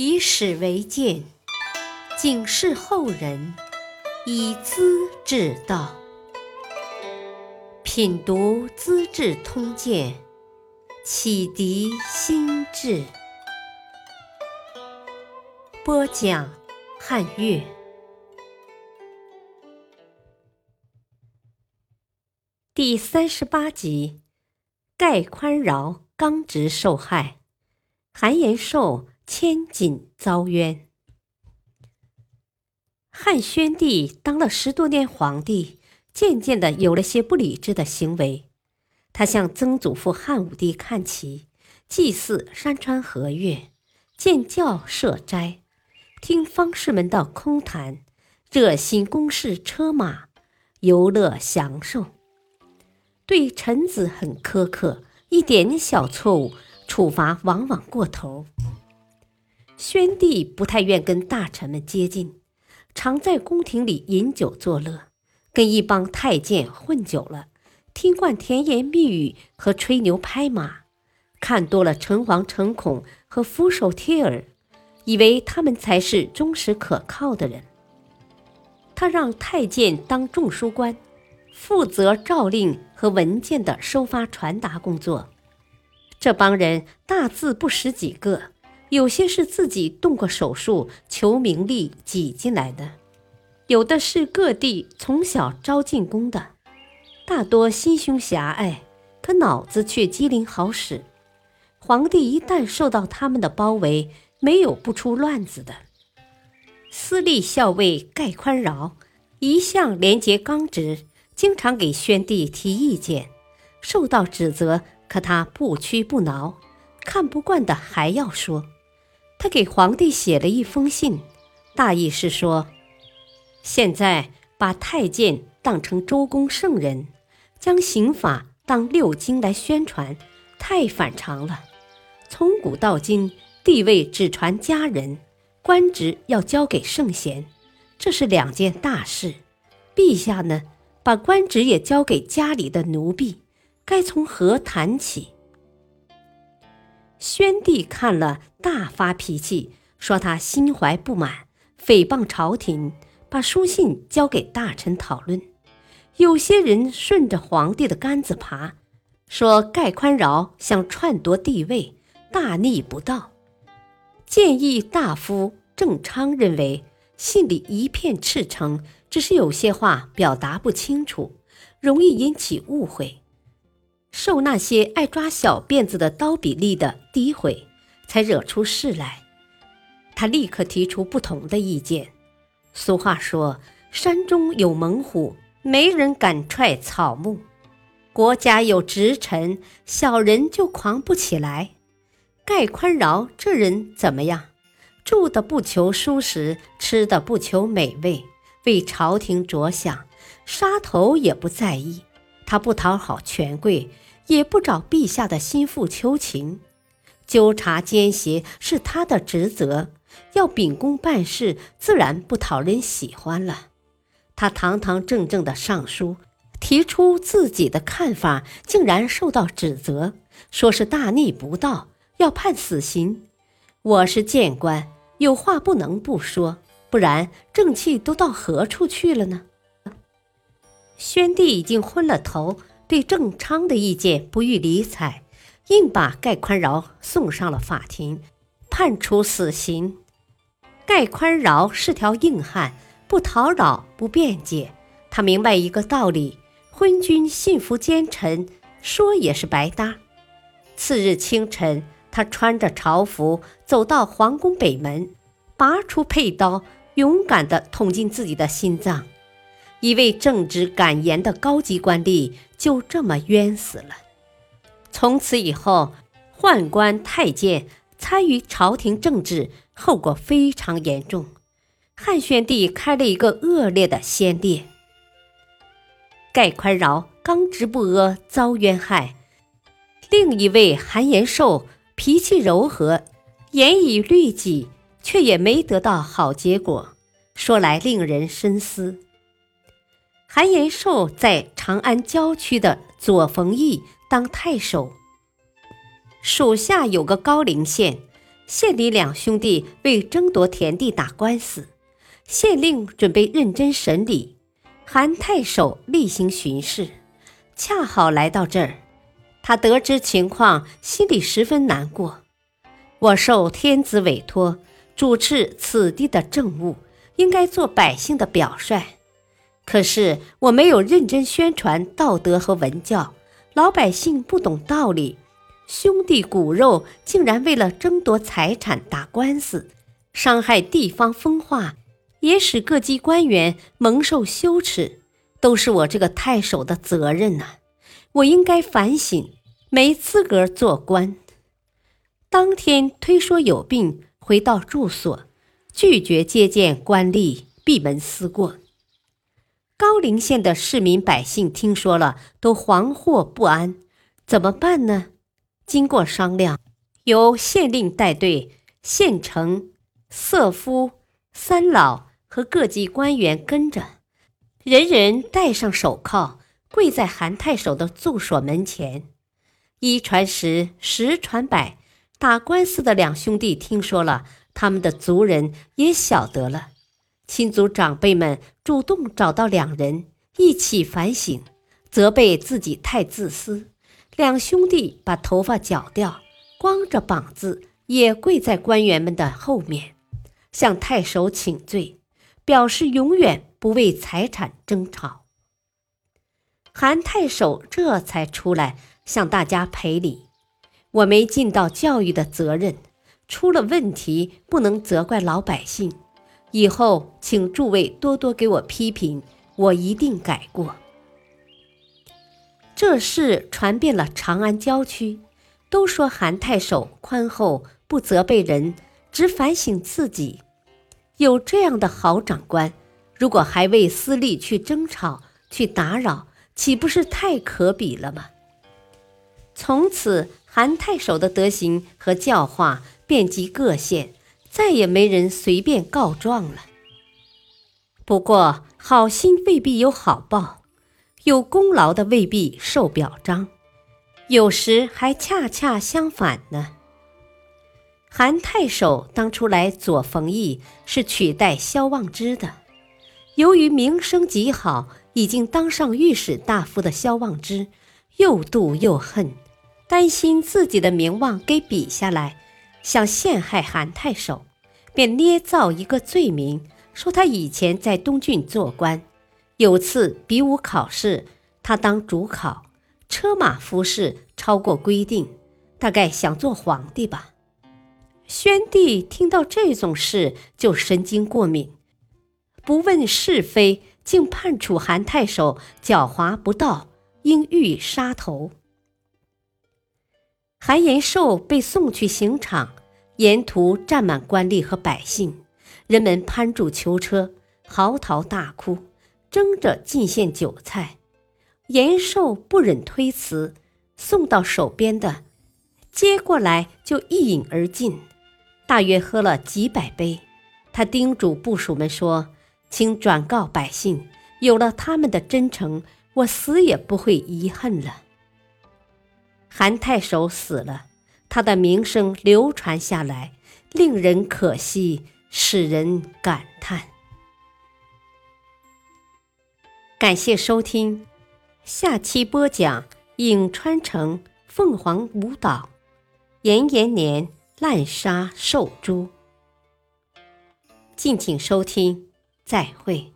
以史为鉴，警示后人，以资治道。品读《资治通鉴》，启迪心智。播讲汉乐。第三十八集：盖宽饶刚直受害，韩延寿千锦遭冤。汉宣帝当了十多年皇帝，渐渐的有了些不理智的行为。他向曾祖父汉武帝看齐，祭祀山川河岳，建教设斋，听方士们的空谈，热心公事车马，游乐享受。对臣子很苛刻，一点小错误，处罚往往过头。宣帝不太愿跟大臣们接近，常在宫廷里饮酒作乐，跟一帮太监混久了，听惯甜言蜜语和吹牛拍马，看多了诚惶诚恐和俯首帖耳，以为他们才是忠实可靠的人。他让太监当中书官。负责诏令和文件的收发传达工作，这帮人大字不识几个，有些是自己动过手术求名利挤进来的，有的是各地从小招进宫的，大多心胸狭隘，可脑子却机灵好使。皇帝一旦受到他们的包围，没有不出乱子的。私立校尉盖宽饶一向廉洁刚直。经常给宣帝提意见，受到指责，可他不屈不挠，看不惯的还要说。他给皇帝写了一封信，大意是说：现在把太监当成周公圣人，将刑法当六经来宣传，太反常了。从古到今，地位只传家人，官职要交给圣贤，这是两件大事。陛下呢？把官职也交给家里的奴婢，该从何谈起？宣帝看了大发脾气，说他心怀不满，诽谤朝廷，把书信交给大臣讨论。有些人顺着皇帝的杆子爬，说盖宽饶想篡夺帝位，大逆不道。谏议大夫郑昌认为。信里一片赤诚，只是有些话表达不清楚，容易引起误会，受那些爱抓小辫子的刀比利的诋毁，才惹出事来。他立刻提出不同的意见。俗话说：“山中有猛虎，没人敢踹草木；国家有直臣，小人就狂不起来。”盖宽饶这人怎么样？住的不求舒适，吃的不求美味，为朝廷着想，杀头也不在意。他不讨好权贵，也不找陛下的心腹求情，纠察奸邪是他的职责。要秉公办事，自然不讨人喜欢了。他堂堂正正的上书，提出自己的看法，竟然受到指责，说是大逆不道，要判死刑。我是谏官。有话不能不说，不然正气都到何处去了呢？宣帝已经昏了头，对郑昌的意见不予理睬，硬把盖宽饶送上了法庭，判处死刑。盖宽饶是条硬汉，不讨扰，不辩解。他明白一个道理：昏君信服奸臣，说也是白搭。次日清晨。他穿着朝服走到皇宫北门，拔出佩刀，勇敢地捅进自己的心脏。一位正直敢言的高级官吏就这么冤死了。从此以后，宦官太监参与朝廷政治，后果非常严重。汉宣帝开了一个恶劣的先例。盖宽饶刚直不阿，遭冤害；另一位韩延寿。脾气柔和，严以律己，却也没得到好结果。说来令人深思。韩延寿在长安郊区的左冯邑当太守，属下有个高陵县，县里两兄弟为争夺田地打官司，县令准备认真审理，韩太守例行巡视，恰好来到这儿。他得知情况，心里十分难过。我受天子委托，主持此地的政务，应该做百姓的表率。可是我没有认真宣传道德和文教，老百姓不懂道理，兄弟骨肉竟然为了争夺财产打官司，伤害地方风化，也使各级官员蒙受羞耻，都是我这个太守的责任呐！我应该反省。没资格做官。当天推说有病，回到住所，拒绝接见官吏，闭门思过。高陵县的市民百姓听说了，都惶惑不安，怎么办呢？经过商量，由县令带队，县城、色夫、三老和各级官员跟着，人人戴上手铐，跪在韩太守的住所门前。一传十，十传百，打官司的两兄弟听说了，他们的族人也晓得了。亲族长辈们主动找到两人，一起反省，责备自己太自私。两兄弟把头发绞掉，光着膀子，也跪在官员们的后面，向太守请罪，表示永远不为财产争吵。韩太守这才出来。向大家赔礼，我没尽到教育的责任，出了问题不能责怪老百姓。以后请诸位多多给我批评，我一定改过。这事传遍了长安郊区，都说韩太守宽厚，不责备人，只反省自己。有这样的好长官，如果还为私利去争吵、去打扰，岂不是太可比了吗？从此，韩太守的德行和教化遍及各县，再也没人随便告状了。不过，好心未必有好报，有功劳的未必受表彰，有时还恰恰相反呢。韩太守当初来左冯邑是取代萧望之的，由于名声极好，已经当上御史大夫的萧望之又妒又恨。担心自己的名望给比下来，想陷害韩太守，便捏造一个罪名，说他以前在东郡做官，有次比武考试，他当主考，车马服饰超过规定，大概想做皇帝吧。宣帝听到这种事就神经过敏，不问是非，竟判处韩太守狡猾不道，应予杀头。韩延寿被送去刑场，沿途站满官吏和百姓，人们攀住囚车，嚎啕大哭，争着进献酒菜。延寿不忍推辞，送到手边的，接过来就一饮而尽，大约喝了几百杯。他叮嘱部属们说：“请转告百姓，有了他们的真诚，我死也不会遗恨了。”韩太守死了，他的名声流传下来，令人可惜，使人感叹。感谢收听，下期播讲颍川城凤凰舞蹈，延延年滥杀兽猪。敬请收听，再会。